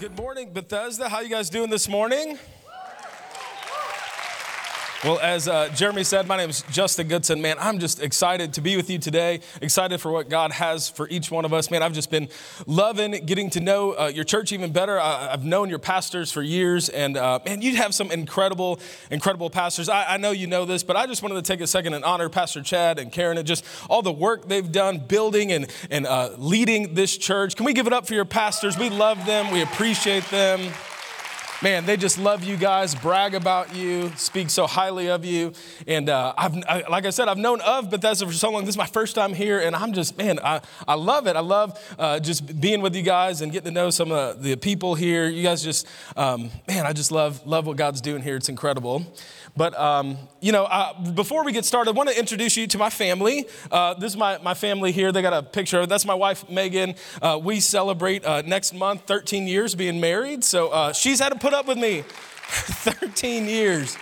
Good morning, Bethesda. How you guys doing this morning? Well, as uh, Jeremy said, my name is Justin Goodson. Man, I'm just excited to be with you today, excited for what God has for each one of us. Man, I've just been loving getting to know uh, your church even better. I, have known your pastors for years, and uh, man, you have some incredible, incredible pastors. I, I, know you know this, but I just wanted to take a second and honor Pastor Chad and Karen and just all the work they've done building and, and uh, leading this church. Can we give it up for your pastors? We love them, we appreciate them man, they just love you guys, brag about you, speak so highly of you. And uh, I've, I, like I said, I've known of Bethesda for so long. This is my first time here, and I'm just, man, I, I love it. I love uh, just being with you guys and getting to know some of the people here. You guys just, um, man, I just love, love what God's doing here. It's incredible. But, um, you know, uh, before we get started, I want to introduce you to my family. Uh, this is my, my family here. They got a picture. Of that's my wife, Megan. Uh, we celebrate uh, next month 13 years being married. So uh, she's had to put up with me 13 years.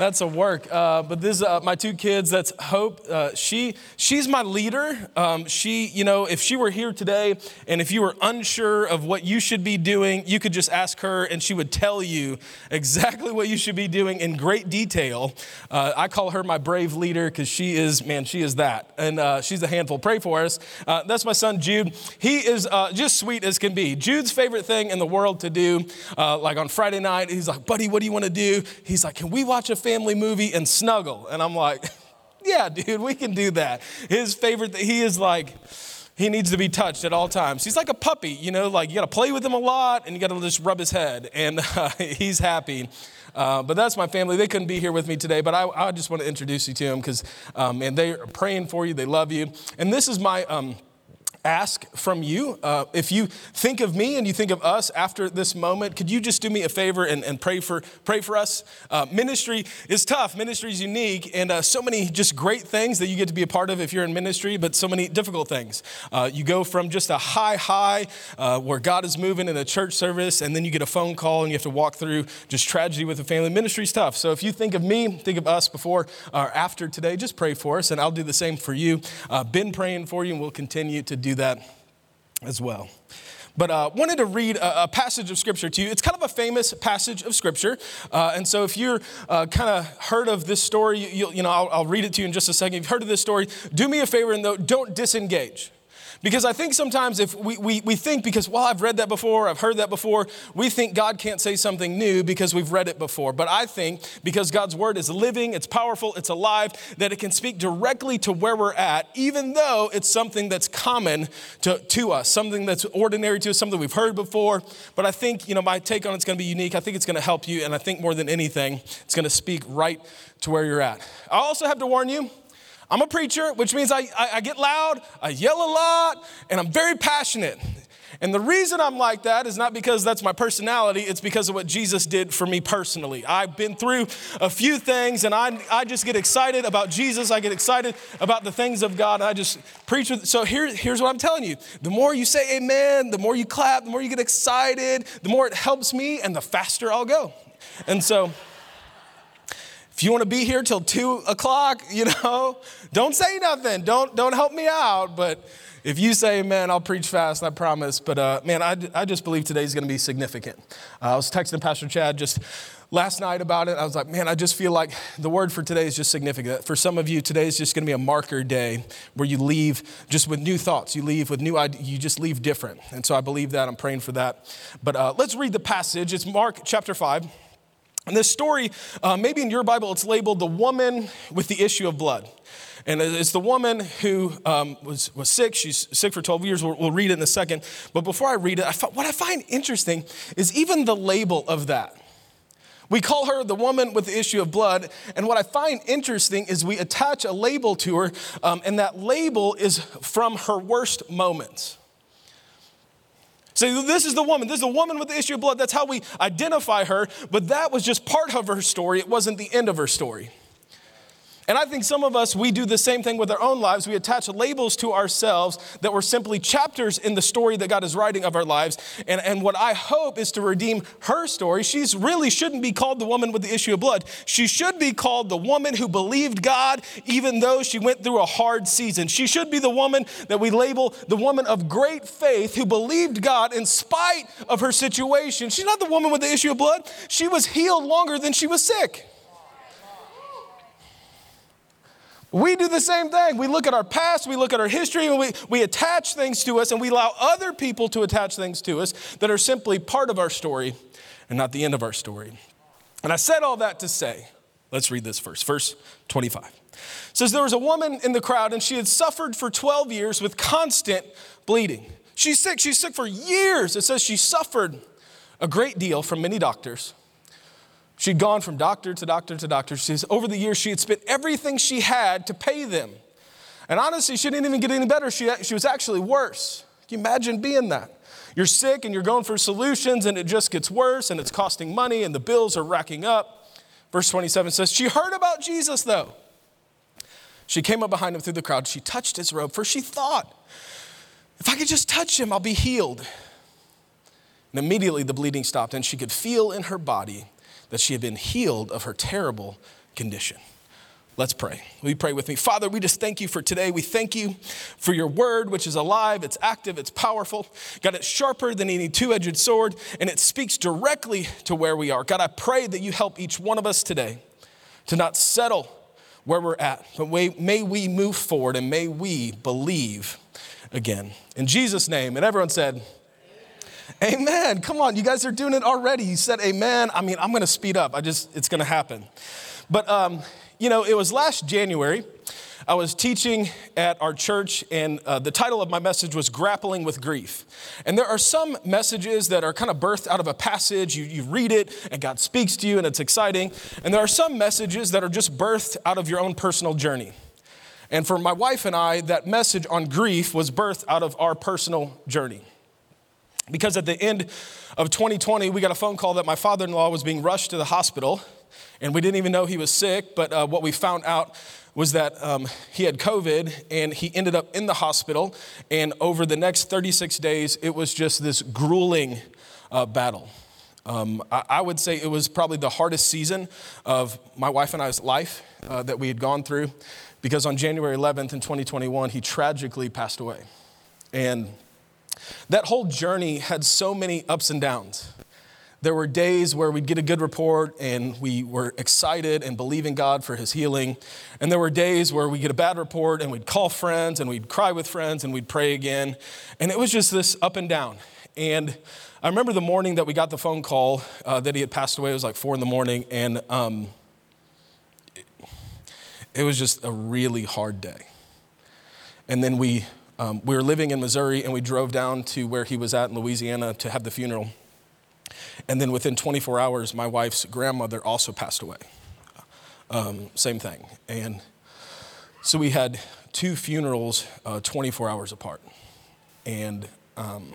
That's a work. Uh, but this, uh, my two kids. That's Hope. Uh, she, she's my leader. Um, she, you know, if she were here today, and if you were unsure of what you should be doing, you could just ask her, and she would tell you exactly what you should be doing in great detail. Uh, I call her my brave leader because she is, man, she is that, and uh, she's a handful. Pray for us. Uh, that's my son Jude. He is just sweet as can be. Jude's favorite thing in the world to do, like on Friday night, he's like, "Buddy, what do you want to do?" He's like, "Can we watch a?" Family movie and snuggle. And I'm like, yeah, dude, we can do that. His favorite, he is like, he needs to be touched at all times. He's like a puppy, you know, like you got to play with him a lot and you got to just rub his head, and uh, he's happy. Uh, but that's my family. They couldn't be here with me today, but I, I just want to introduce you to them because, um, and they are praying for you. They love you. And this is my. Um, ask from you. Uh, if you think of me and you think of us after this moment, could you just do me a favor and, and pray, for, pray for us? Uh, ministry is tough, ministry is unique, and uh, so many just great things that you get to be a part of if you're in ministry, but so many difficult things. Uh, you go from just a high, high uh, where God is moving in a church service, and then you get a phone call and you have to walk through just tragedy with a family. Ministry is tough. So if you think of me, think of us before or after today, just pray for us, and I'll do the same for you. Uh, been praying for you, and we'll continue to do do that as well. But uh, wanted to read a, a, passage of scripture to you. It's kind of a famous passage of scripture, uh, and so if you're uh, kind of heard of this story, you, you know I'll, I'll, read it to you in just a second. If you've heard of this story, do me a favor and though, don't disengage. Because I think sometimes if we, we, we think, because, well, I've read that before, I've heard that before, we think God can't say something new because we've read it before. But I think because God's word is living, it's powerful, it's alive, that it can speak directly to where we're at, even though it's something that's common to, to us, something that's ordinary to us, something we've heard before. But I think, you know, my take on it's going to be unique. I think it's going to help you. And I think more than anything, it's going to speak right to where you're at. I also have to warn you, I'm a preacher, which means I, I, I, get loud, I yell a lot, and I'm very passionate. And the reason I'm like that is not because that's my personality, it's because of what Jesus did for me personally. I've been through a few things and I, I just get excited about Jesus. I get excited about the things of God. I just preach with. So here, here's what I'm telling you the more you say amen, the more you clap, the more you get excited, the more it helps me, and the faster I'll go. And so, if you want to be here till two o'clock, you know, don't say nothing. Don't, don't help me out. But if you say, man, I'll preach fast, I promise. But uh, man, I, I just believe today is going to be significant. Uh, I was texting Pastor Chad just last night about it. I was like, man, I just feel like the word for today is just significant. For some of you, today is just going to be a marker day where you leave just with new thoughts. You leave with new ideas. You just leave different. And so I believe that. I'm praying for that. But uh, let's read the passage. It's Mark chapter 5. And this story, uh, maybe in your Bible, it's labeled the woman with the issue of blood. And it's the woman who um, was, was sick. She's sick for 12 years. We'll, we'll, read it in a second. But before I read it, I what I find interesting is even the label of that. We call her the woman with the issue of blood. And what I find interesting is we attach a label to her, um, and that label is from her worst moments. Say, this is the woman. This is the woman with the issue of blood. That's how we identify her. But that was just part of her story. It wasn't the end of her story. And I think some of us, we do the same thing with our own lives. We attach labels to ourselves that were simply chapters in the story that God is writing of our lives. And, and what I hope is to redeem her story. She really shouldn't be called the woman with the issue of blood. She should be called the woman who believed God even though she went through a hard season. She should be the woman that we label the woman of great faith who believed God in spite of her situation. She's not the woman with the issue of blood. She was healed longer than she was sick. We do the same thing. We look at our past, we look at our history, and we, we attach things to us, and we allow other people to attach things to us that are simply part of our story and not the end of our story. And I said all that to say, let's read this first. Verse 25 it says, There was a woman in the crowd, and she had suffered for 12 years with constant bleeding. She's sick, she's sick for years. It says she suffered a great deal from many doctors She'd gone from doctor to doctor to doctor. She says, over the years, she had spent everything she had to pay them. And honestly, she didn't even get any better. She, she was actually worse. Can you imagine being that? You're sick and you're going for solutions, and it just gets worse, and it's costing money, and the bills are racking up. Verse 27 says, She heard about Jesus, though. She came up behind him through the crowd. She touched his robe, for she thought, if I could just touch him, I'll be healed. And immediately the bleeding stopped, and she could feel in her body that she had been healed of her terrible condition. Let's pray. You pray with me? Father, we just thank you for today. We thank you for your word, which is alive, it's active, it's powerful. God, it's sharper than any two edged sword, and it speaks directly to where we are. God, I pray that you help each one of us today to not settle where we're at, but may we move forward and may we believe again. In Jesus' name, and everyone said, Amen. Come on, you guys are doing it already. You said amen. I mean, I'm going to speed up. I just, it's going to happen. But, um, you know, it was last January. I was teaching at our church, and uh, the title of my message was Grappling with Grief. And there are some messages that are kind of birthed out of a passage. You, you read it, and God speaks to you, and it's exciting. And there are some messages that are just birthed out of your own personal journey. And for my wife and I, that message on grief was birthed out of our personal journey. Because at the end of 2020, we got a phone call that my father in law was being rushed to the hospital, and we didn't even know he was sick. But uh, what we found out was that um, he had COVID and he ended up in the hospital. And over the next 36 days, it was just this grueling uh, battle. Um, I, I, would say it was probably the hardest season of my wife and I's life uh, that we had gone through because on January 11th in 2021, he tragically passed away. And that whole journey had so many ups and downs. There were days where we'd get a good report and we were excited and believing God for his healing. And there were days where we'd get a bad report and we'd call friends and we'd cry with friends and we'd pray again. And it was just this up and down. And I remember the morning that we got the phone call uh, that he had passed away. It was like four in the morning. And um, it, it was just a really hard day. And then we um, we were living in Missouri and we drove down to where he was at in Louisiana to have the funeral. And then within 24 hours, my wife's grandmother also passed away. Um, same thing. And so we had two funerals uh, 24 hours apart. And um,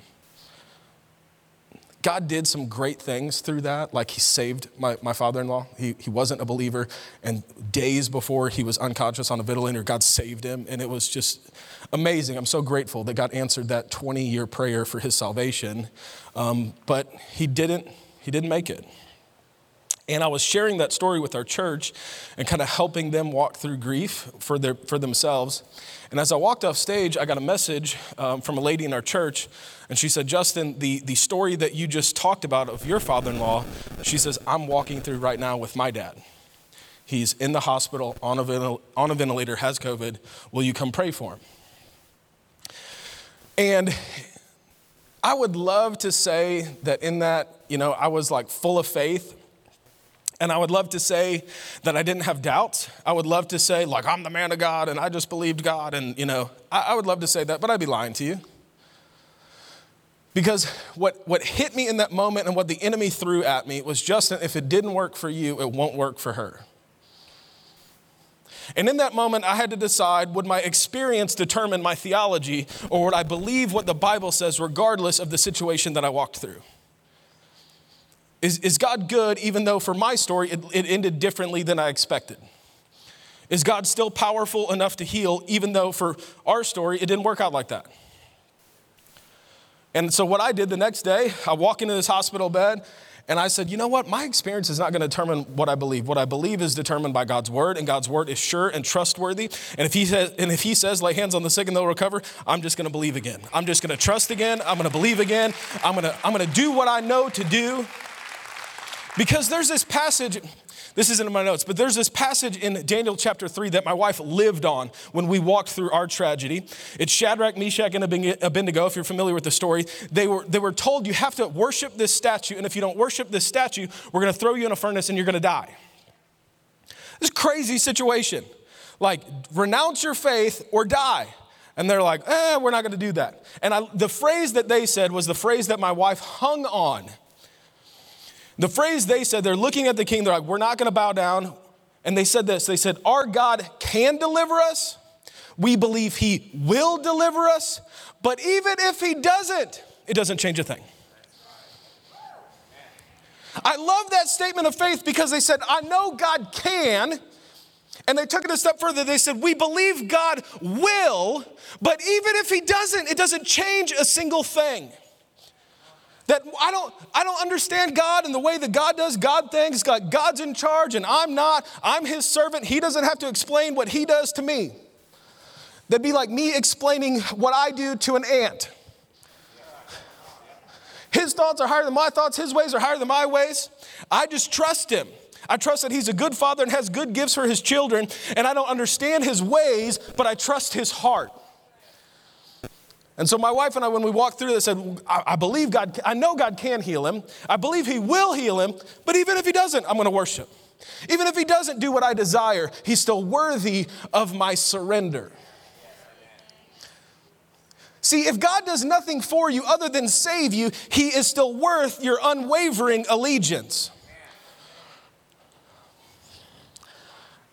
God did some great things through that. Like he saved my, my father in law. He, he wasn't a believer. And days before he was unconscious on a ventilator, God saved him. And it was just amazing. I'm so grateful that God answered that 20 year prayer for his salvation. Um, but he didn't, he didn't make it. And I was sharing that story with our church and kind of helping them walk through grief for, their, for themselves. And as I walked off stage, I got a message um, from a lady in our church. And she said, Justin, the, the story that you just talked about of your father in law, she says, I'm walking through right now with my dad. He's in the hospital on a, ventil- on a ventilator, has COVID. Will you come pray for him? And I would love to say that in that, you know, I was like full of faith and I would love to say that I didn't have doubts. I would love to say, like, I'm the man of God and I just believed God. And, you know, I, I would love to say that, but I'd be lying to you. Because what, what hit me in that moment and what the enemy threw at me was Justin, if it didn't work for you, it won't work for her. And in that moment, I had to decide would my experience determine my theology, or would I believe what the Bible says, regardless of the situation that I walked through? Is, is God good, even though for my story it, it ended differently than I expected? Is God still powerful enough to heal, even though for our story it didn't work out like that? And so, what I did the next day, I walk into this hospital bed and I said, you know what? My experience is not going to determine what I believe. What I believe is determined by God's word, and God's word is sure and trustworthy. And if He says, and if He says, lay hands on the sick and they'll recover, I'm just going to believe again. I'm just going to trust again. I'm going to believe again. I'm going to I'm going to do what I know to do. Because there's this passage this isn't in my notes, but there's this passage in Daniel chapter 3 that my wife lived on when we walked through our tragedy. It's Shadrach, Meshach, and Abednego, if you're familiar with the story. They were, they were told you have to worship this statue, and if you don't worship this statue, we're going to throw you in a furnace and you're going to die. This crazy situation. Like, renounce your faith or die. And they're like, eh, we're not going to do that. And I, the phrase that they said was the phrase that my wife hung on the phrase they said, they're looking at the king, they're like, we're not going to bow down. And they said this they said, Our God can deliver us. We believe he will deliver us. But even if he doesn't, it doesn't change a thing. I love that statement of faith because they said, I know God can. And they took it a step further. They said, We believe God will, but even if He doesn't, it doesn't change a single thing. That I don't, I don't understand God and the way that God does God things. God, God's in charge and I'm not. I'm his servant. He doesn't have to explain what he does to me. That'd be like me explaining what I do to an ant. His thoughts are higher than my thoughts, his ways are higher than my ways. I just trust him. I trust that he's a good father and has good gifts for his children, and I don't understand his ways, but I trust his heart. And so my wife and I, when we walked through this, said, I, I believe God, I know God can heal him. I believe he will heal him, but even if he doesn't, I'm gonna worship. Even if he doesn't do what I desire, he's still worthy of my surrender. See, if God does nothing for you other than save you, he is still worth your unwavering allegiance.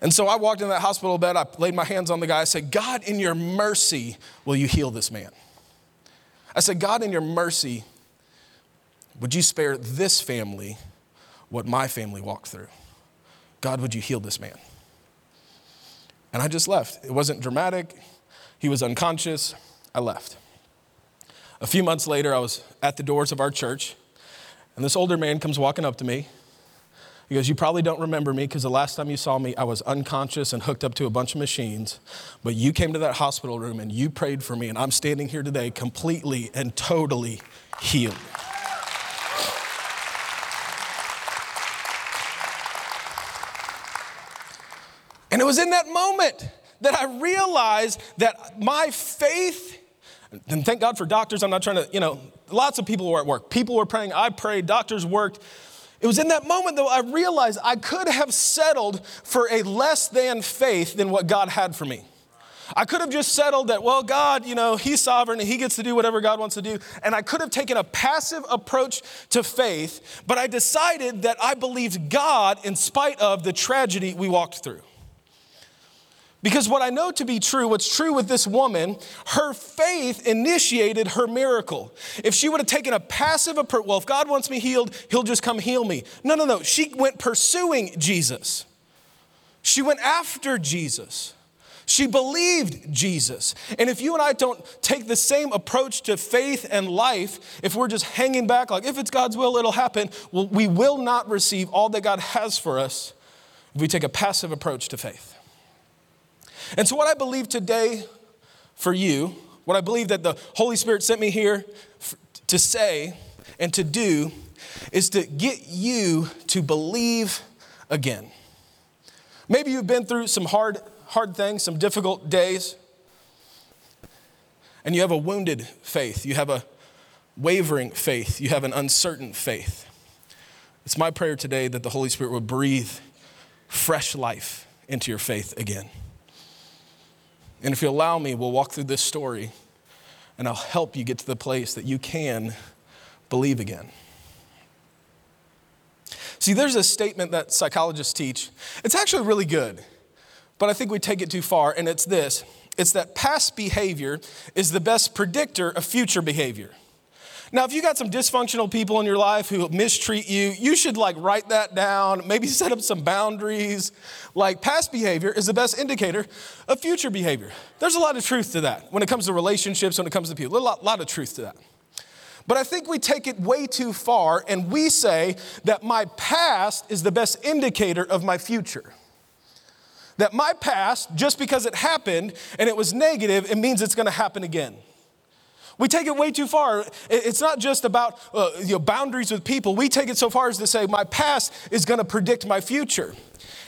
And so I walked in that hospital bed, I laid my hands on the guy, I said, God, in your mercy, will you heal this man? I said, God, in your mercy, would you spare this family what my family walked through? God, would you heal this man? And I just left. It wasn't dramatic. He was unconscious. I left. A few months later, I was at the doors of our church, and this older man comes walking up to me. He goes, You probably don't remember me because the last time you saw me, I was unconscious and hooked up to a bunch of machines. But you came to that hospital room and you prayed for me, and I'm standing here today completely and totally healed. And it was in that moment that I realized that my faith, and thank God for doctors, I'm not trying to, you know, lots of people were at work. People were praying, I prayed, doctors worked. It was in that moment, though, I realized I could have settled for a less than faith than what God had for me. I could have just settled that, well, God, you know, He's sovereign and He gets to do whatever God wants to do. And I could have taken a passive approach to faith, but I decided that I believed God in spite of the tragedy we walked through. Because what I know to be true, what's true with this woman, her faith initiated her miracle. If she would have taken a passive approach, well, if God wants me healed, he'll just come heal me. No, no, no. She went pursuing Jesus. She went after Jesus. She believed Jesus. And if you and I don't take the same approach to faith and life, if we're just hanging back, like if it's God's will, it'll happen, well, we will not receive all that God has for us if we take a passive approach to faith. And so, what I believe today for you, what I believe that the Holy Spirit sent me here to say and to do, is to get you to believe again. Maybe you've been through some hard, hard things, some difficult days, and you have a wounded faith. You have a wavering faith. You have an uncertain faith. It's my prayer today that the Holy Spirit would breathe fresh life into your faith again. And if you allow me, we'll walk through this story and I'll help you get to the place that you can believe again. See, there's a statement that psychologists teach. It's actually really good, but I think we take it too far, and it's this it's that past behavior is the best predictor of future behavior. Now, if you got some dysfunctional people in your life who mistreat you, you should like write that down, maybe set up some boundaries. Like past behavior is the best indicator of future behavior. There's a lot of truth to that when it comes to relationships, when it comes to people. A lot, lot of truth to that. But I think we take it way too far and we say that my past is the best indicator of my future. That my past, just because it happened and it was negative, it means it's gonna happen again. We take it way too far. It's not just about uh, you know, boundaries with people. We take it so far as to say, my past is going to predict my future.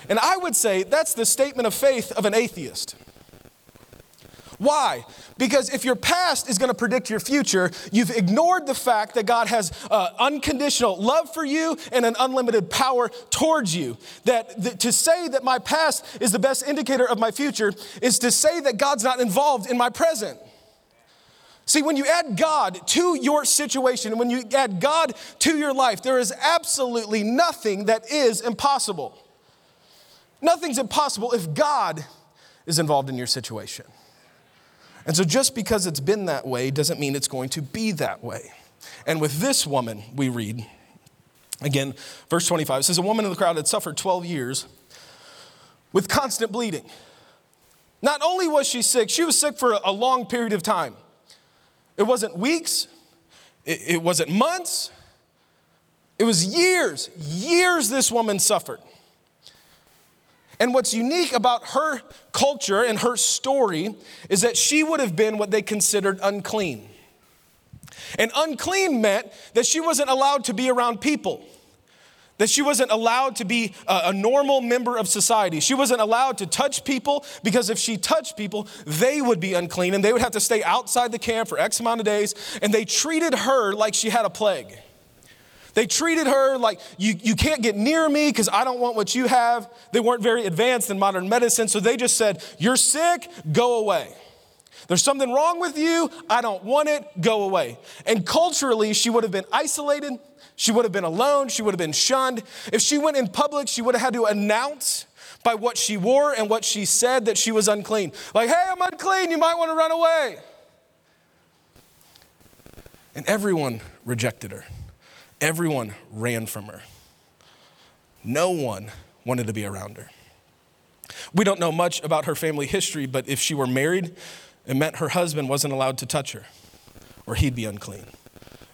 And I would say that's the statement of faith of an atheist. Why? Because if your past is going to predict your future, you've ignored the fact that God has uh, unconditional love for you and an unlimited power towards you. That, that to say that my past is the best indicator of my future is to say that God's not involved in my present. See, when you add God to your situation, when you add God to your life, there is absolutely nothing that is impossible. Nothing's impossible if God is involved in your situation. And so just because it's been that way doesn't mean it's going to be that way. And with this woman, we read, again, verse 25, it says, A woman in the crowd had suffered 12 years with constant bleeding. Not only was she sick, she was sick for a long period of time. It wasn't weeks, it, it wasn't months, it was years. Years this woman suffered. And what's unique about her culture and her story is that she would have been what they considered unclean. And unclean meant that she wasn't allowed to be around people that she wasn't allowed to be a, normal member of society. She wasn't allowed to touch people because if she touched people, they would be unclean and they would have to stay outside the camp for X amount of days. And they treated her like she had a plague. They treated her like, you, you can't get near me because I don't want what you have. They weren't very advanced in modern medicine, so they just said, You're sick, go away. There's something wrong with you, I don't want it, go away. And culturally, she would have been isolated she would have been alone. She would have been shunned. If she went in public, she would have had to announce by what she wore and what she said that she was unclean. Like, hey, I'm unclean. You might want to run away. And everyone rejected her, everyone ran from her. No one wanted to be around her. We don't know much about her family history, but if she were married, it meant her husband wasn't allowed to touch her, or he'd be unclean.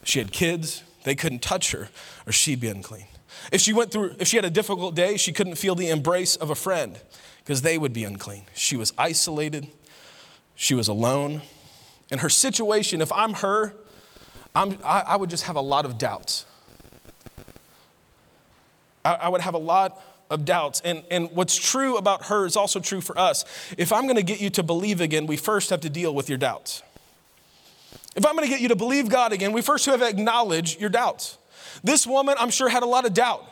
She had kids, they couldn't touch her or she'd be unclean. If she went through if she had a difficult day, she couldn't feel the embrace of a friend because they would be unclean. She was isolated. She was alone. And her situation, if I'm her, I'm, I, I would just have a lot of doubts. I, I would have a lot of doubts. And, and what's true about her is also true for us. If I'm going to get you to believe again, we first have to deal with your doubts. If I'm going to get you to believe God again, we first have to acknowledge your doubts. This woman, I'm sure, had a lot of doubt.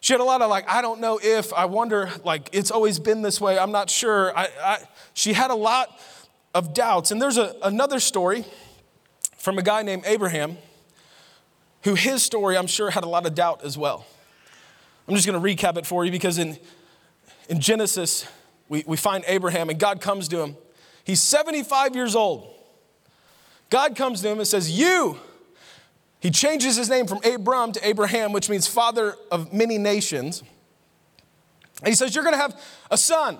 She had a lot of like, I don't know if, I wonder, like, it's always been this way, I'm not sure. I, I, she had a lot of doubts. And there's a, another story from a guy named Abraham, who his story, I'm sure, had a lot of doubt as well. I'm just going to recap it for you because in, in Genesis, we, we find Abraham and God comes to him. He's 75 years old. God comes to him and says, You. He changes his name from Abram to Abraham, which means father of many nations. And he says, You're going to have a son.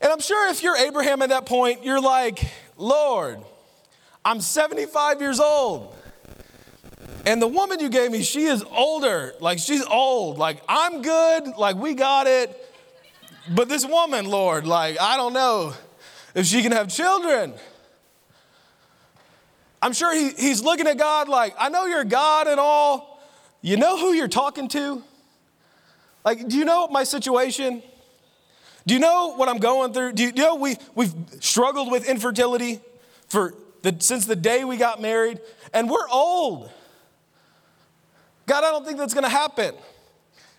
And I'm sure if you're Abraham at that point, you're like, Lord, I'm 75 years old. And the woman you gave me, she is older. Like, she's old. Like, I'm good. Like, we got it. But this woman, Lord, like, I don't know if she can have children. I'm sure he, he's looking at God like, I know you're God and all. You know who you're talking to? Like, do you know my situation? Do you know what I'm going through? Do you, do you know we, we've struggled with infertility for the, since the day we got married, and we're old. God, I don't think that's gonna happen.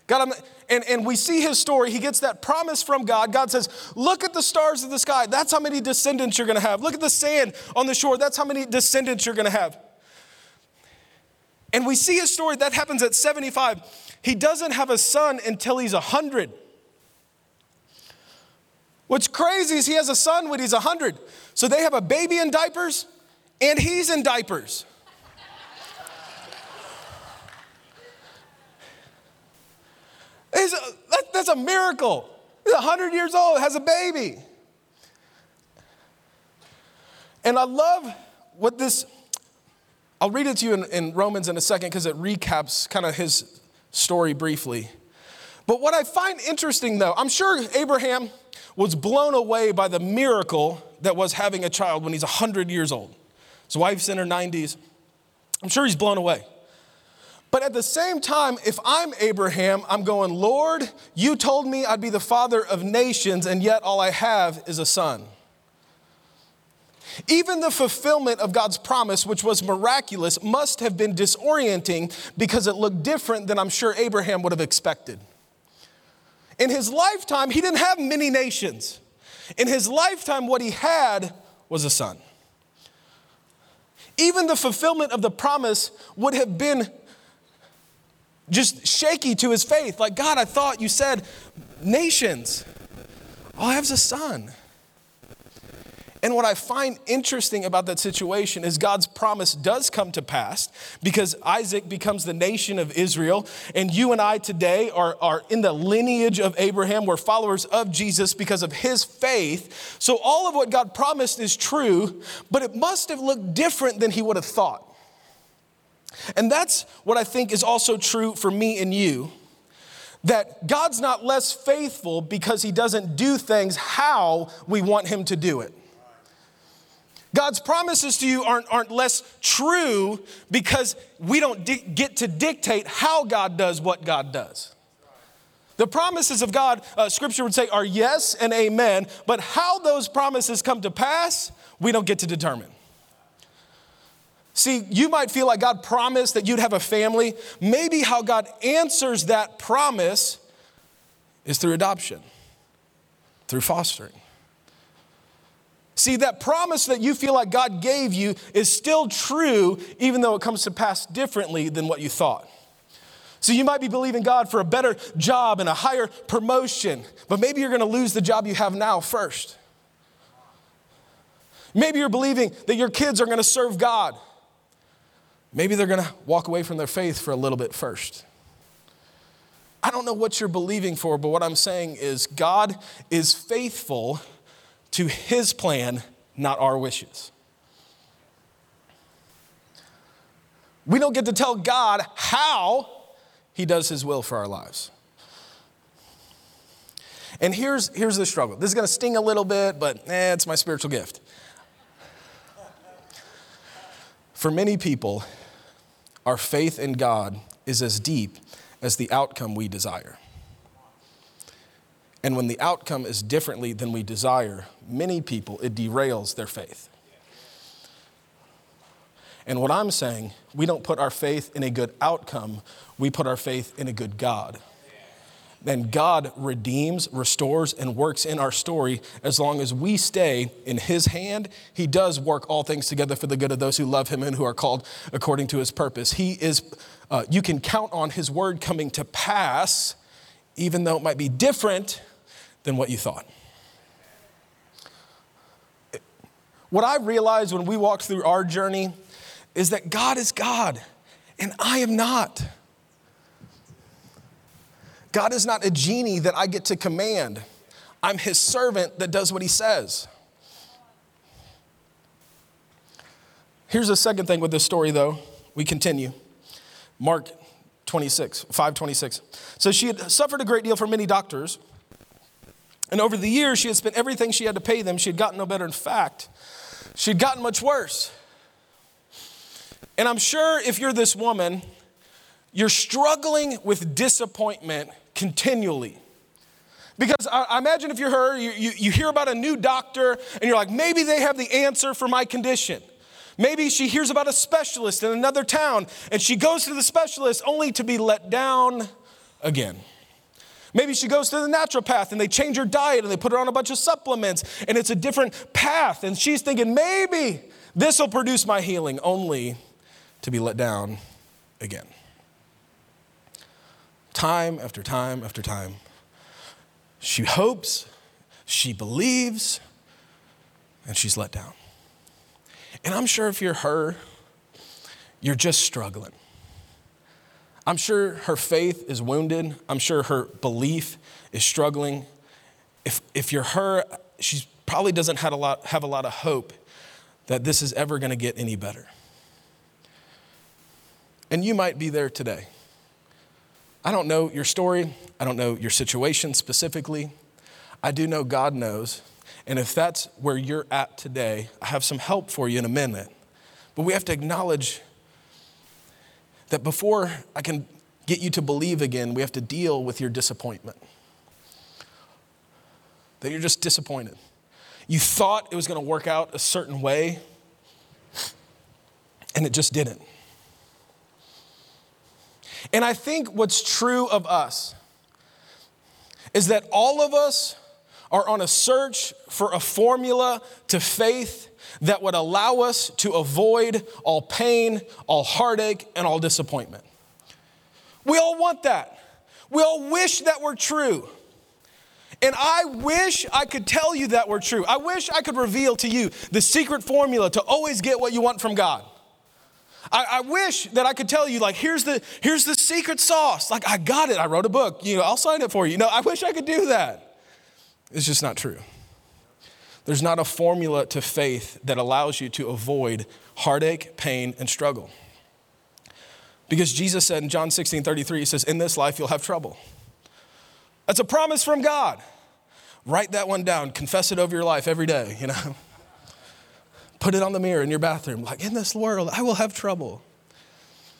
God, I'm, and, and we see his story. He gets that promise from God. God says, Look at the stars of the sky. That's how many descendants you're going to have. Look at the sand on the shore. That's how many descendants you're going to have. And we see his story. That happens at 75. He doesn't have a son until he's 100. What's crazy is he has a son when he's 100. So they have a baby in diapers and he's in diapers. A, that, that's a miracle. He's 100 years old, has a baby. And I love what this, I'll read it to you in, in Romans in a second because it recaps kind of his story briefly. But what I find interesting though, I'm sure Abraham was blown away by the miracle that was having a child when he's 100 years old. His wife's in her 90s. I'm sure he's blown away. But at the same time, if I'm Abraham, I'm going, Lord, you told me I'd be the father of nations, and yet all I have is a son. Even the fulfillment of God's promise, which was miraculous, must have been disorienting because it looked different than I'm sure Abraham would have expected. In his lifetime, he didn't have many nations. In his lifetime, what he had was a son. Even the fulfillment of the promise would have been just shaky to his faith. Like, God, I thought you said nations. All I have is a son. And what I find interesting about that situation is God's promise does come to pass because Isaac becomes the nation of Israel. And you and I today are, are in the lineage of Abraham. We're followers of Jesus because of his faith. So all of what God promised is true, but it must have looked different than he would have thought. And that's what I think is also true for me and you that God's not less faithful because he doesn't do things how we want him to do it. God's promises to you aren't, aren't less true because we don't di- get to dictate how God does what God does. The promises of God, uh, scripture would say, are yes and amen, but how those promises come to pass, we don't get to determine. See, you might feel like God promised that you'd have a family. Maybe how God answers that promise is through adoption, through fostering. See, that promise that you feel like God gave you is still true, even though it comes to pass differently than what you thought. So you might be believing God for a better job and a higher promotion, but maybe you're going to lose the job you have now first. Maybe you're believing that your kids are going to serve God. Maybe they're going to walk away from their faith for a little bit first. I don't know what you're believing for, but what I'm saying is God is faithful to his plan, not our wishes. We don't get to tell God how he does his will for our lives. And here's, here's the struggle. This is going to sting a little bit, but eh, it's my spiritual gift. For many people, our faith in God is as deep as the outcome we desire. And when the outcome is differently than we desire, many people, it derails their faith. And what I'm saying, we don't put our faith in a good outcome, we put our faith in a good God. Then God redeems, restores, and works in our story as long as we stay in His hand. He does work all things together for the good of those who love Him and who are called according to His purpose. He is, uh, you can count on His word coming to pass, even though it might be different than what you thought. What I realized when we walked through our journey is that God is God and I am not. God is not a genie that I get to command. I'm his servant that does what he says. Here's the second thing with this story, though. We continue. Mark 26, 526. So she had suffered a great deal from many doctors and over the years, she had spent everything she had to pay them. She had gotten no better. In fact, she had gotten much worse. And I'm sure if you're this woman, you're struggling with disappointment continually. Because I, imagine if you're her, you, you, you hear about a new doctor and you're like, maybe they have the answer for my condition. Maybe she hears about a specialist in another town and she goes to the specialist only to be let down again. Maybe she goes to the naturopath and they change her diet and they put her on a bunch of supplements and it's a different path. And she's thinking, maybe this will produce my healing, only to be let down again. Time after time after time. She hopes, she believes, and she's let down. And I'm sure if you're her, you're just struggling. I'm sure her faith is wounded. I'm sure her belief is struggling. If, if you're her, she probably doesn't have a, lot, have a lot of hope that this is ever going to get any better. And you might be there today. I don't know your story, I don't know your situation specifically. I do know God knows. And if that's where you're at today, I have some help for you in a minute. But we have to acknowledge that before I can get you to believe again, we have to deal with your disappointment. That you're just disappointed. You thought it was going to work out a certain way, and it just didn't. And I think what's true of us is that all of us are on a search for a formula to faith that would allow us to avoid all pain, all heartache, and all disappointment. We all want that. We all wish that were true. And I wish I could tell you that were true. I wish I could reveal to you the secret formula to always get what you want from God. I, I, wish that I could tell you, like, here's the here's the secret sauce. Like, I got it. I wrote a book. You know, I'll sign it for you. No, I wish I could do that. It's just not true. There's not a formula to faith that allows you to avoid heartache, pain, and struggle. Because Jesus said in John 16 33, He says, In this life you'll have trouble. That's a promise from God. Write that one down, confess it over your life every day, you know. Put it on the mirror in your bathroom, like, in this world, I will have trouble.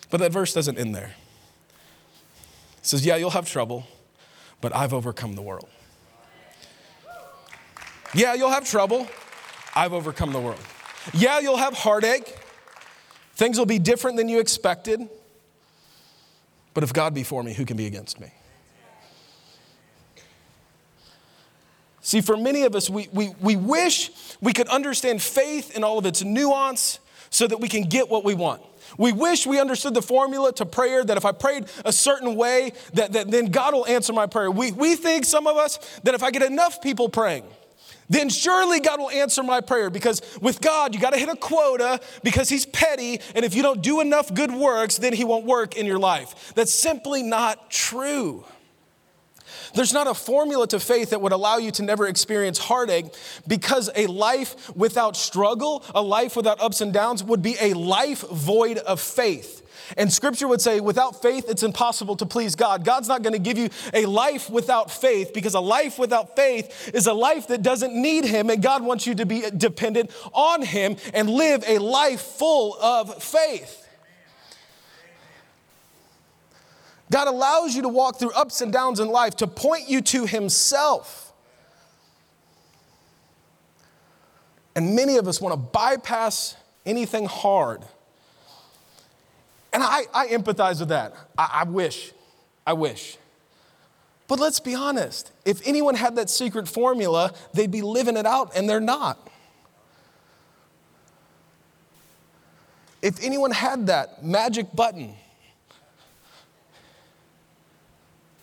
But that verse doesn't end there. It says, Yeah, you'll have trouble, but I've overcome the world. Yeah, you'll have trouble. I've overcome the world. Yeah, you'll have heartache. Things will be different than you expected. But if God be for me, who can be against me? See, for many of us, we, we, we wish we could understand faith in all of its nuance so that we can get what we want. We wish we understood the formula to prayer that if I prayed a certain way, that, that then God will answer my prayer. We, we think, some of us, that if I get enough people praying, then surely God will answer my prayer because with God, you got to hit a quota because He's petty. And if you don't do enough good works, then He won't work in your life. That's simply not true. There's not a formula to faith that would allow you to never experience heartache because a life without struggle, a life without ups and downs, would be a life void of faith. And scripture would say, without faith, it's impossible to please God. God's not going to give you a life without faith because a life without faith is a life that doesn't need Him. And God wants you to be dependent on Him and live a life full of faith. God allows you to walk through ups and downs in life to point you to Himself. And many of us want to bypass anything hard and I, I empathize with that. I, I wish, I wish. But let's be honest if anyone had that secret formula, they'd be living it out, and they're not. If anyone had that magic button,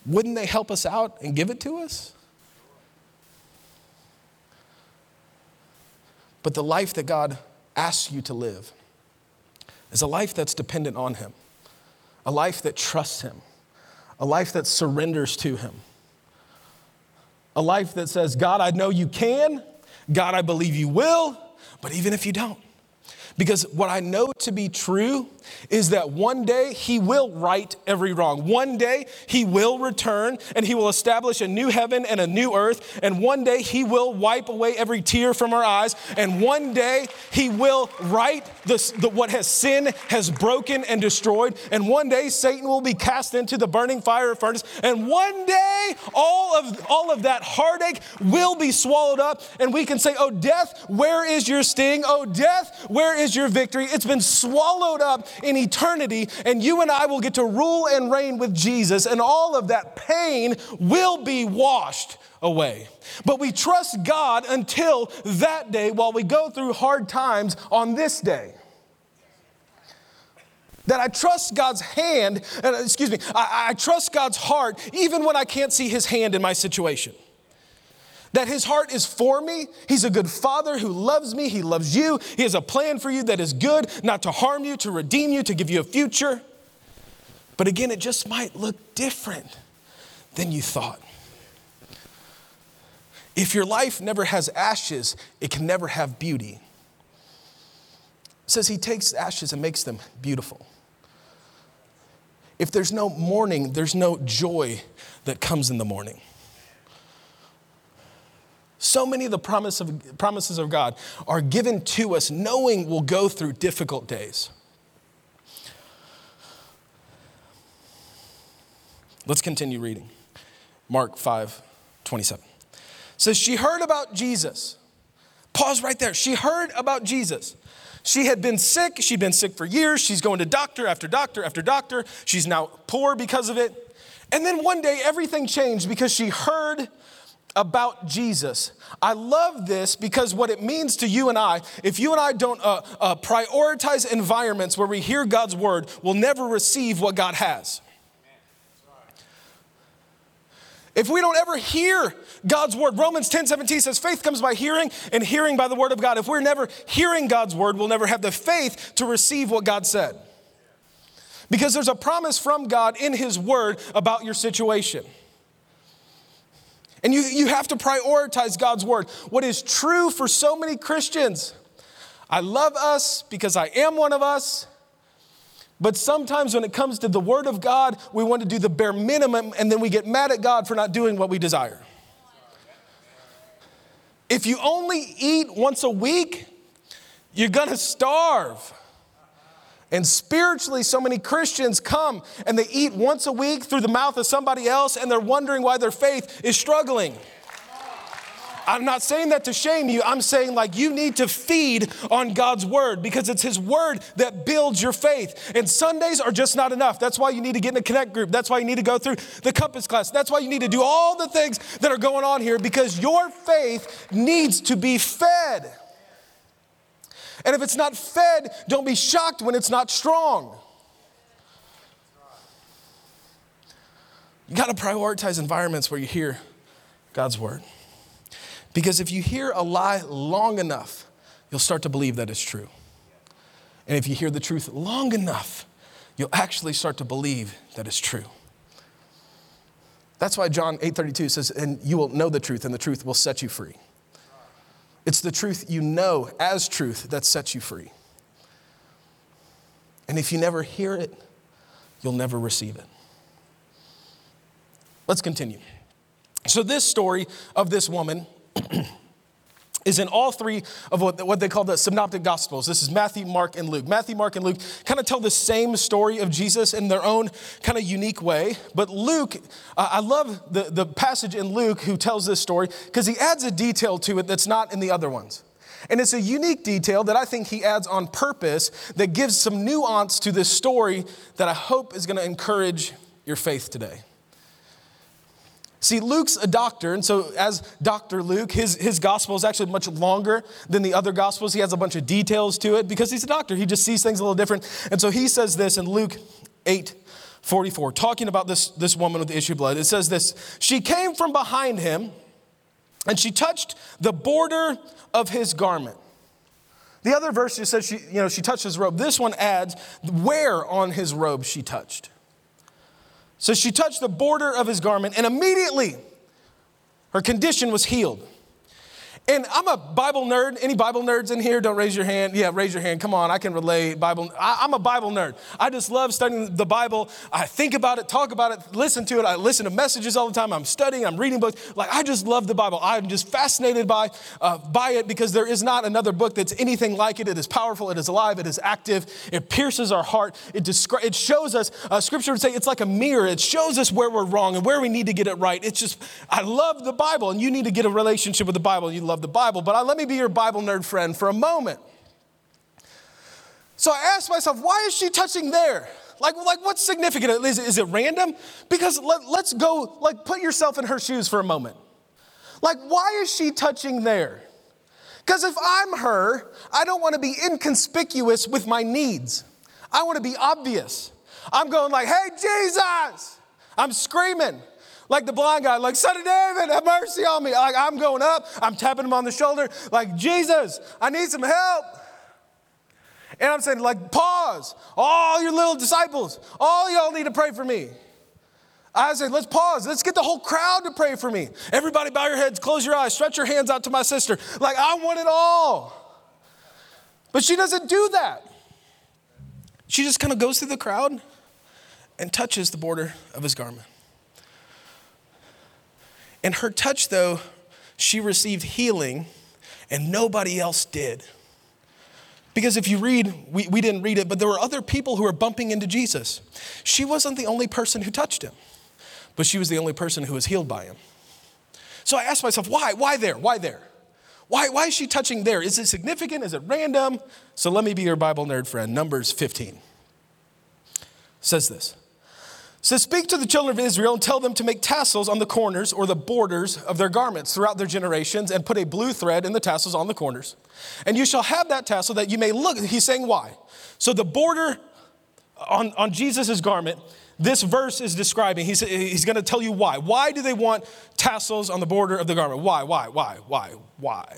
wouldn't they help us out and give it to us? But the life that God asks you to live is a life that's dependent on Him, a life that trusts Him, a life that surrenders to Him, a life that says, God, I know you can, God, I believe you will, but even if you don't, because what I know to be true is that one day he will right every wrong. One day he will return and he will establish a new heaven and a new earth. And one day he will wipe away every tear from our eyes. And one day he will right the, the, what has sin has broken and destroyed. And one day Satan will be cast into the burning fire furnace. And one day all of, all of that heartache will be swallowed up. And we can say, Oh, death, where is your sting? Oh, death, where is your victory? It's been swallowed up in eternity, and you and I will get to rule and reign with Jesus, and all of that pain will be washed away. But we trust God until that day while we go through hard times on this day. That I trust God's hand, excuse me, I, I trust God's heart even when I can't see his hand in my situation. That his heart is for me. He's a good father who loves me. He loves you. He has a plan for you that is good, not to harm you, to redeem you, to give you a future. But again, it just might look different than you thought. If your life never has ashes, it can never have beauty. It says he takes ashes and makes them beautiful. If there's no mourning, there's no joy that comes in the morning. So many of the promise of, promises of God are given to us knowing we'll go through difficult days. Let's continue reading. Mark 5 27 says, She heard about Jesus. Pause right there. She heard about Jesus. She had been sick. She'd been sick for years. She's going to doctor after doctor after doctor. She's now poor because of it. And then one day, everything changed because she heard about Jesus. I love this because what it means to you and I, if you and I don't uh, uh, prioritize environments where we hear God's word, we'll never receive what God has. If we don't ever hear God's word, Romans 10 17 says, faith comes by hearing, and hearing by the word of God. If we're never hearing God's word, we'll never have the faith to receive what God said. Because there's a promise from God in His word about your situation. And you, you have to prioritize God's word. What is true for so many Christians, I love us because I am one of us. But sometimes when it comes to the Word of God, we want to do the bare minimum and then we get mad at God for not doing what we desire. If you only eat once a week, you're gonna starve. And spiritually, so many Christians come and they eat once a week through the mouth of somebody else and they're wondering why their faith is struggling. I'm not saying that to shame you. I'm saying like you need to feed on God's word because it's his word that builds your faith. And Sundays are just not enough. That's why you need to get in a connect group. That's why you need to go through the compass class. That's why you need to do all the things that are going on here because your faith needs to be fed. And if it's not fed, don't be shocked when it's not strong. You got to prioritize environments where you hear God's word. Because if you hear a lie long enough, you'll start to believe that it's true. And if you hear the truth long enough, you'll actually start to believe that it's true. That's why John 8:32 says, "And you will know the truth, and the truth will set you free." It's the truth you know as truth that sets you free. And if you never hear it, you'll never receive it. Let's continue. So, this story of this woman is in all three of what, what they call the synoptic gospels. This is Matthew, Mark, and Luke. Matthew, Mark, and Luke kind of tell the same story of Jesus in their own kind of unique way. But Luke, uh, I love the, the passage in Luke who tells this story because he adds a detail to it that's not in the other ones. And it's a unique detail that I think he adds on purpose that gives some nuance to this story that I hope is going to encourage your faith today. See, Luke's a doctor, and so as Dr. Luke, his, his gospel is actually much longer than the other gospels. He has a bunch of details to it because he's a doctor. He just sees things a little different. And so he says this in Luke 8 44, talking about this, this woman with the issue of blood. It says this She came from behind him, and she touched the border of his garment. The other verse just says she, you know, she touched his robe. This one adds where on his robe she touched. So she touched the border of his garment, and immediately her condition was healed. And I'm a Bible nerd. Any Bible nerds in here? Don't raise your hand. Yeah, raise your hand. Come on, I can relate. Bible. I, am a Bible nerd. I just love studying the Bible. I think about it, talk about it, listen to it. I listen to messages all the time. I'm studying. I'm reading books. Like I just love the Bible. I'm just fascinated by uh, by it because there is not another book that's anything like it. It is powerful. It is alive. It is active. It pierces our heart. It descri- It shows us. Uh, scripture would say it's like a mirror. It shows us where we're wrong and where we need to get it right. It's just I love the Bible, and you need to get a relationship with the Bible. You love love the Bible, but I, let me be your Bible nerd friend for a moment. So I asked myself, why is she touching there? Like, like what's significant? Is, is it random? Because let, let's go, like, put yourself in her shoes for a moment. Like, why is she touching there? Because if I'm her, I don't want to be inconspicuous with my needs. I want to be obvious. I'm going like, hey, Jesus! I'm screaming. Like the blind guy, like, Son of David, have mercy on me. Like, I'm going up, I'm tapping him on the shoulder, like, Jesus, I need some help. And I'm saying, like, pause. All your little disciples, all y'all need to pray for me. I said, let's pause. Let's get the whole crowd to pray for me. Everybody bow your heads, close your eyes, stretch your hands out to my sister. Like, I want it all. But she doesn't do that. She just kind of goes through the crowd and touches the border of his garment. And her touch, though, she received healing and nobody else did. Because if you read, we, we didn't read it, but there were other people who were bumping into Jesus. She wasn't the only person who touched him, but she was the only person who was healed by him. So I asked myself, why? Why there? Why there? Why, why is she touching there? Is it significant? Is it random? So let me be your Bible nerd friend. Numbers 15 says this. Says, Speak to the children of Israel and tell them to make tassels on the corners or the borders of their garments throughout their generations and put a blue thread in the tassels on the corners. And you shall have that tassel that you may look. He's saying why. So the border on, on Jesus' garment, this verse is describing, he's, he's going to tell you why. Why do they want tassels on the border of the garment? Why, why, why, why, why?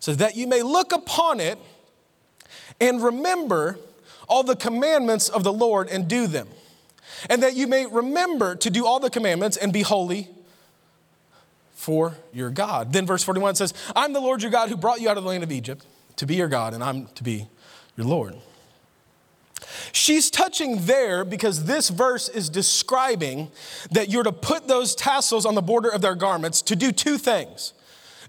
So that you may look upon it and remember all the commandments of the Lord and do them. And that you may remember to do all the commandments and be holy for your God. Then verse 41 says, I'm the Lord your God who brought you out of the land of Egypt to be your God, and I'm to be your Lord. She's touching there because this verse is describing that you're to put those tassels on the border of their garments to do two things.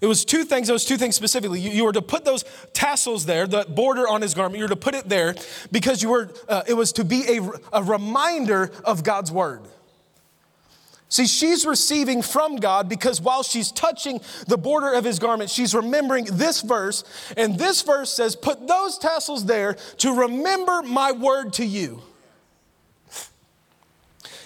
It was two things, was two things specifically. You, you were to put those tassels there, the border on his garment, you were to put it there because you were, uh, it was to be a, a reminder of God's word. See, she's receiving from God because while she's touching the border of his garment, she's remembering this verse. And this verse says, Put those tassels there to remember my word to you.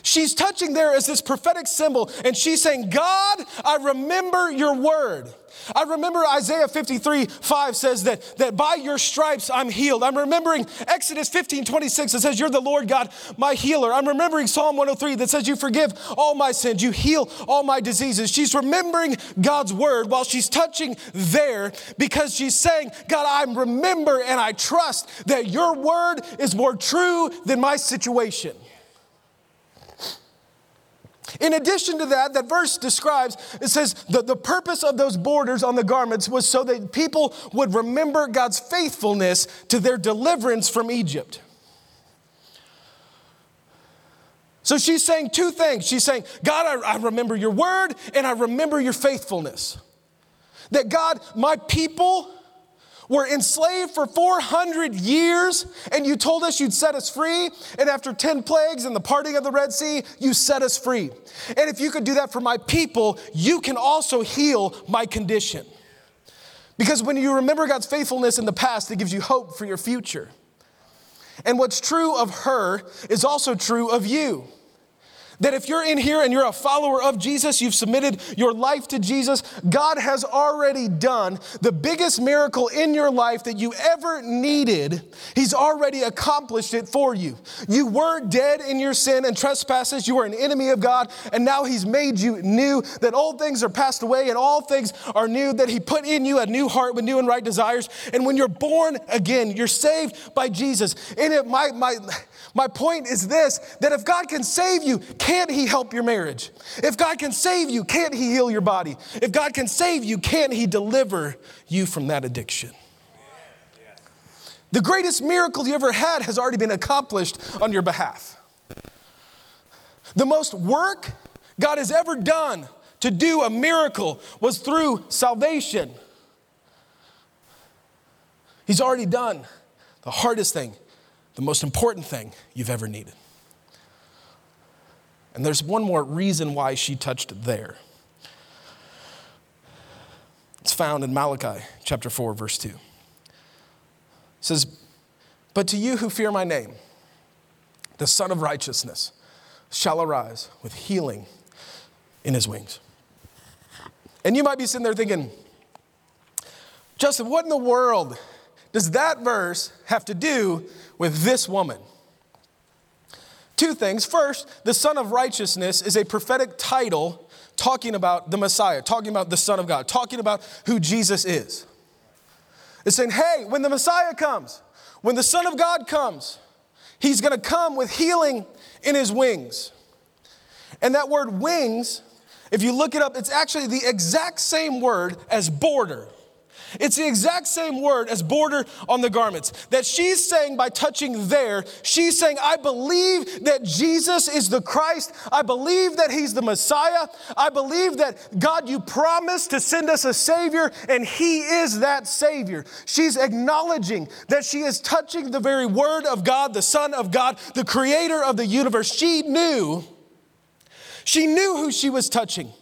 She's touching there as this prophetic symbol, and she's saying, God, I remember your word. I remember Isaiah 53 5 says that, that by your stripes I'm healed. I'm remembering Exodus 15 26 that says, You're the Lord God, my healer. I'm remembering Psalm 103 that says, You forgive all my sins, you heal all my diseases. She's remembering God's word while she's touching there because she's saying, God, I remember and I trust that your word is more true than my situation. In addition to that, that verse describes, it says that the purpose of those borders on the garments was so that people would remember God's faithfulness to their deliverance from Egypt. So she's saying two things. She's saying, God, I, I remember your word and I remember your faithfulness. That God, my people, were enslaved for 400 years, and you told us you'd set us free. And after 10 plagues and the parting of the Red Sea, you set us free. And if you could do that for my people, you can also heal my condition. Because when you remember God's faithfulness in the past, it gives you hope for your future. And what's true of her is also true of you. That if you're in here and you're a follower of Jesus, you've submitted your life to Jesus, God has already done the biggest miracle in your life that you ever needed. He's already accomplished it for you. You were dead in your sin and trespasses, you were an enemy of God, and now He's made you new. That old things are passed away and all things are new. That He put in you a new heart with new and right desires. And when you're born again, you're saved by Jesus. And it, my, my, my point is this that if God can save you, can't He help your marriage? If God can save you, can't He heal your body? If God can save you, can't He deliver you from that addiction? The greatest miracle you ever had has already been accomplished on your behalf. The most work God has ever done to do a miracle was through salvation. He's already done the hardest thing the most important thing you've ever needed. And there's one more reason why she touched there. It's found in Malachi chapter 4, verse 2. It says, But to you who fear my name, the Son of Righteousness shall arise with healing in his wings. And you might be sitting there thinking, Justin, what in the world does that verse have to do with this woman? Two things. First, the Son of Righteousness is a prophetic title talking about the Messiah, talking about the Son of God, talking about who Jesus is. It's saying, hey, when the Messiah comes, when the Son of God comes, he's gonna come with healing in his wings. And that word wings, if you look it up, it's actually the exact same word as border. It's the exact same word as border on the garments. That she's saying by touching there, she's saying, I believe that Jesus is the Christ. I believe that he's the Messiah. I believe that God, you promised to send us a Savior, and he is that Savior. She's acknowledging that she is touching the very word of God, the Son of God, the creator of the universe. She knew, she knew who she was touching.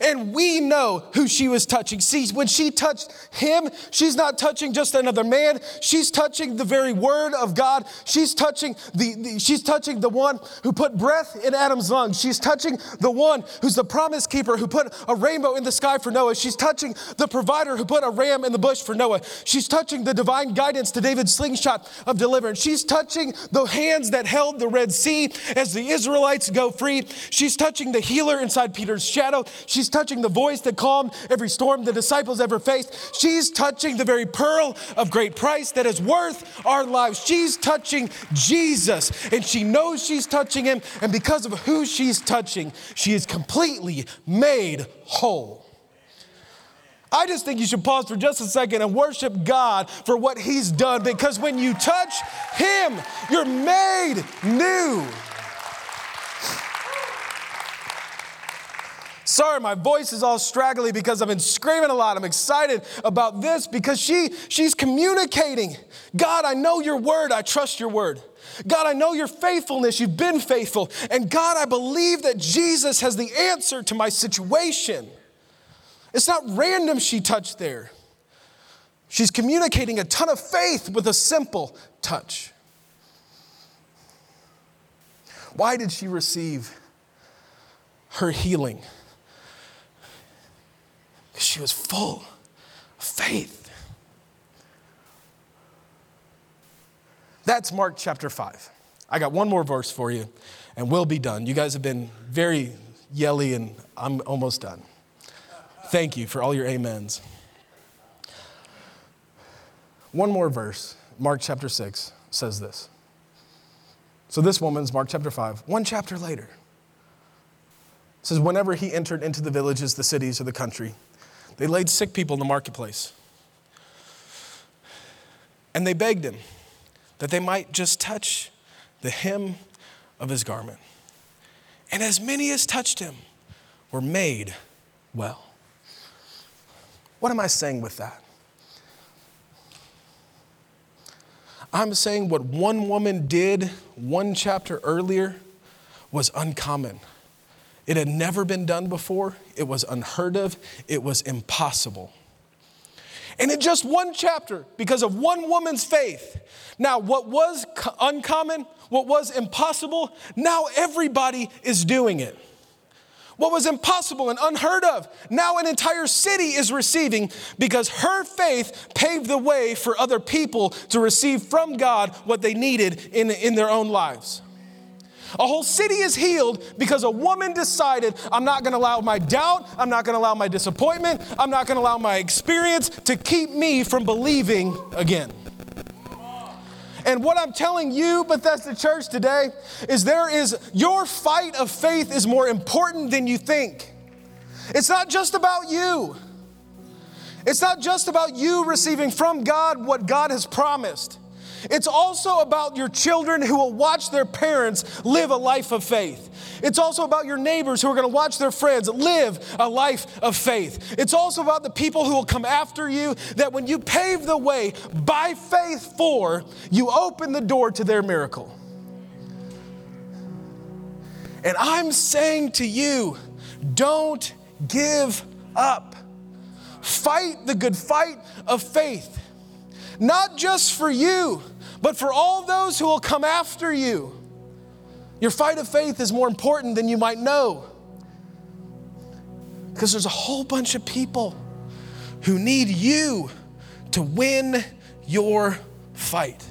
And we know who she was touching. See, when she touched him, she's not touching just another man. She's touching the very word of God. She's touching the, the, she's touching the one who put breath in Adam's lungs. She's touching the one who's the promise keeper who put a rainbow in the sky for Noah. She's touching the provider who put a ram in the bush for Noah. She's touching the divine guidance to David's slingshot of deliverance. She's touching the hands that held the Red Sea as the Israelites go free. She's touching the healer inside Peter's shadow. She's touching the voice that calmed every storm the disciples ever faced. She's touching the very pearl of great price that is worth our lives. She's touching Jesus, and she knows she's touching him, and because of who she's touching, she is completely made whole. I just think you should pause for just a second and worship God for what He's done because when you touch Him, you're made new. Sorry, my voice is all straggly because I've been screaming a lot. I'm excited about this because she, she's communicating. God, I know your word. I trust your word. God, I know your faithfulness. You've been faithful. And God, I believe that Jesus has the answer to my situation. It's not random she touched there. She's communicating a ton of faith with a simple touch. Why did she receive her healing? Because she was full of faith. That's Mark chapter 5. I got one more verse for you, and we'll be done. You guys have been very yelly, and I'm almost done. Thank you for all your amens. One more verse, Mark chapter 6, says this. So this woman's Mark chapter 5, one chapter later. says, Whenever he entered into the villages, the cities, or the country, they laid sick people in the marketplace. And they begged him that they might just touch the hem of his garment. And as many as touched him were made well. What am I saying with that? I'm saying what one woman did one chapter earlier was uncommon. It had never been done before, it was unheard of, it was impossible. And in just one chapter, because of one woman's faith, now what was uncommon, what was impossible, now everybody is doing it. What was impossible and unheard of, now an entire city is receiving because her faith paved the way for other people to receive from God what they needed in, in their own lives. A whole city is healed because a woman decided, I'm not gonna allow my doubt, I'm not gonna allow my disappointment, I'm not gonna allow my experience to keep me from believing again. And what I'm telling you, Bethesda Church, today is there is your fight of faith is more important than you think. It's not just about you. It's not just about you receiving from God what God has promised. It's also about your children who will watch their parents live a life of faith. It's also about your neighbors who are going to watch their friends live a life of faith. It's also about the people who will come after you that when you pave the way by faith for, you open the door to their miracle. And I'm saying to you, don't give up. Fight the good fight of faith, not just for you but for all those who will come after you. Your fight of faith is more important than you might know. Because there's a whole bunch of people who need you to win your fight.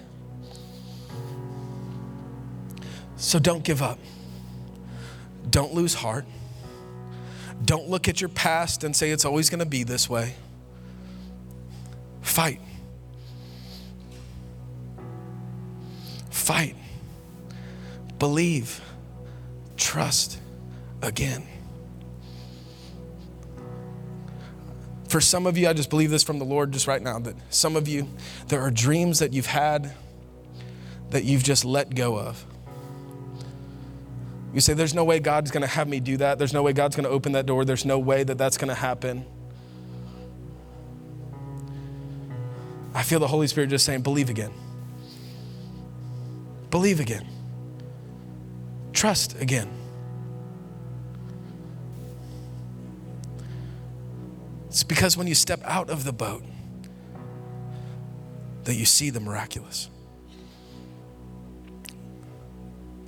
So don't give up. Don't lose heart. Don't look at your past and say it's always going to be this way. Fight. Fight. Believe. Trust again. For some of you, I just believe this from the Lord just right now that some of you, there are dreams that you've had that you've just let go of. You say, There's no way God's going to have me do that. There's no way God's going to open that door. There's no way that that's going to happen. I feel the Holy Spirit just saying, Believe again. Believe again. Trust again. It's because when you step out of the boat that you see the miraculous.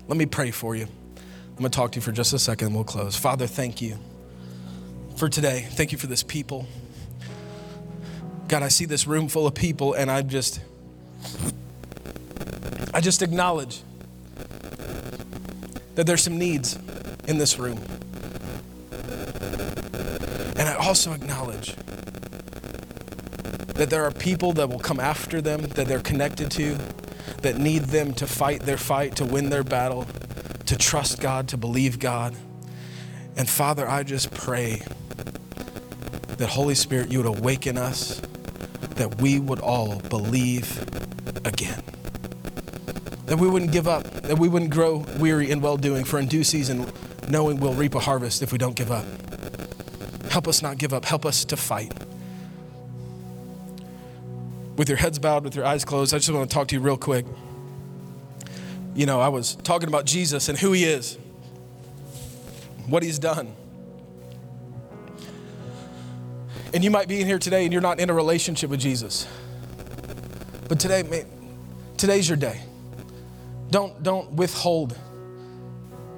Let me pray for you. I'm going to talk to you for just a second and we'll close. Father, thank you for today. Thank you for this people. God, I see this room full of people and I'm just I just acknowledge that there's some needs in this room. And I also acknowledge that there are people that will come after them that they're connected to that need them to fight their fight, to win their battle to trust God, to believe God. And Father, I just pray that Holy Spirit, you would awaken us, that we would all believe again. That we wouldn't give up, that we wouldn't grow weary in well doing, for in due season, knowing we'll reap a harvest if we don't give up. Help us not give up, help us to fight. With your heads bowed, with your eyes closed, I just want to talk to you real quick you know, I was talking about Jesus and who he is, what he's done. And you might be in here today and you're not in a relationship with Jesus. But today, man, today's your day. Don't, don't withhold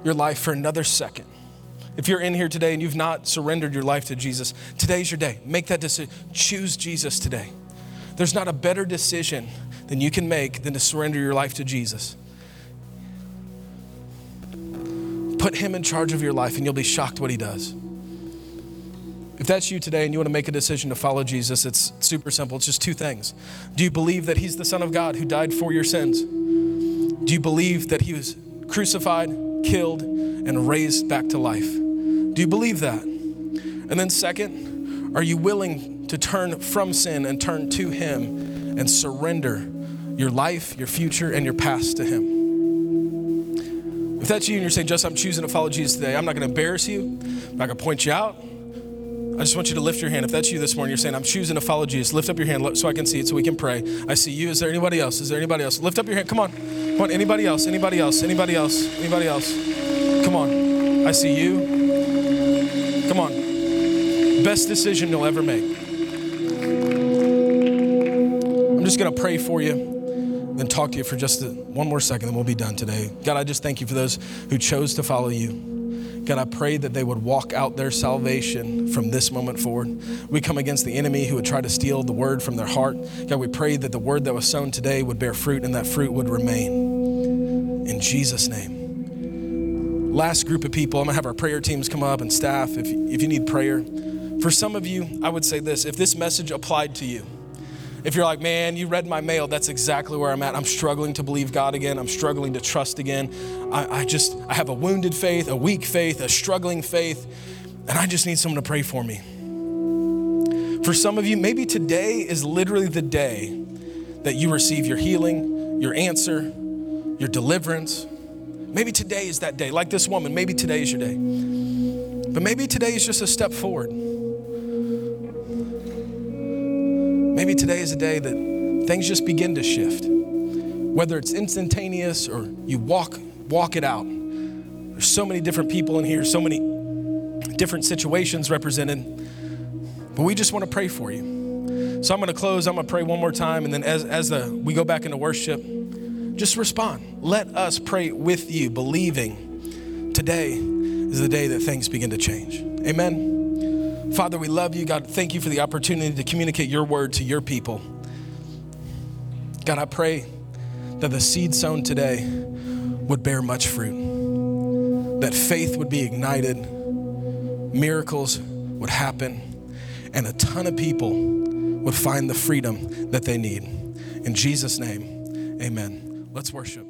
your life for another second. If you're in here today and you've not surrendered your life to Jesus, today's your day. Make that decision. Choose Jesus today. There's not a better decision than you can make than to surrender your life to Jesus. Put Him in charge of your life, and you'll be shocked what He does. If that's you today and you want to make a decision to follow Jesus, it's super simple. It's just two things. Do you believe that He's the Son of God who died for your sins? Do you believe that He was crucified, killed, and raised back to life? Do you believe that? And then, second, are you willing to turn from sin and turn to Him and surrender your life, your future, and your past to Him? If that's you and you're saying, Just I'm choosing to follow Jesus today, I'm not going to embarrass you, I'm not going to point you out. I just want you to lift your hand. If that's you this morning, you're saying, I'm choosing to follow Jesus, lift up your hand so I can see it so we can pray. I see you. Is there anybody else? Is there anybody else? Lift up your hand. Come on. Come on. Anybody else? Anybody else? Anybody else? Anybody else? Come on. I see you. Come on. Best decision you'll ever make. I'm just going to pray for you then talk to you for just one more second, and we'll be done today. God, I just thank you for those who chose to follow you. God, I pray that they would walk out their salvation from this moment forward. We come against the enemy who would try to steal the word from their heart. God, we pray that the word that was sown today would bear fruit and that fruit would remain. In Jesus' name. Last group of people, I'm gonna have our prayer teams come up and staff if, if you need prayer. For some of you, I would say this if this message applied to you, if you're like, man, you read my mail, that's exactly where I'm at. I'm struggling to believe God again. I'm struggling to trust again. I, I just, I have a wounded faith, a weak faith, a struggling faith, and I just need someone to pray for me. For some of you, maybe today is literally the day that you receive your healing, your answer, your deliverance. Maybe today is that day. Like this woman, maybe today is your day. But maybe today is just a step forward. Maybe today is a day that things just begin to shift. Whether it's instantaneous or you walk walk it out. There's so many different people in here, so many different situations represented. But we just want to pray for you. So I'm going to close. I'm going to pray one more time, and then as as the, we go back into worship, just respond. Let us pray with you, believing today is the day that things begin to change. Amen. Father, we love you. God, thank you for the opportunity to communicate your word to your people. God, I pray that the seed sown today would bear much fruit, that faith would be ignited, miracles would happen, and a ton of people would find the freedom that they need. In Jesus' name, amen. Let's worship.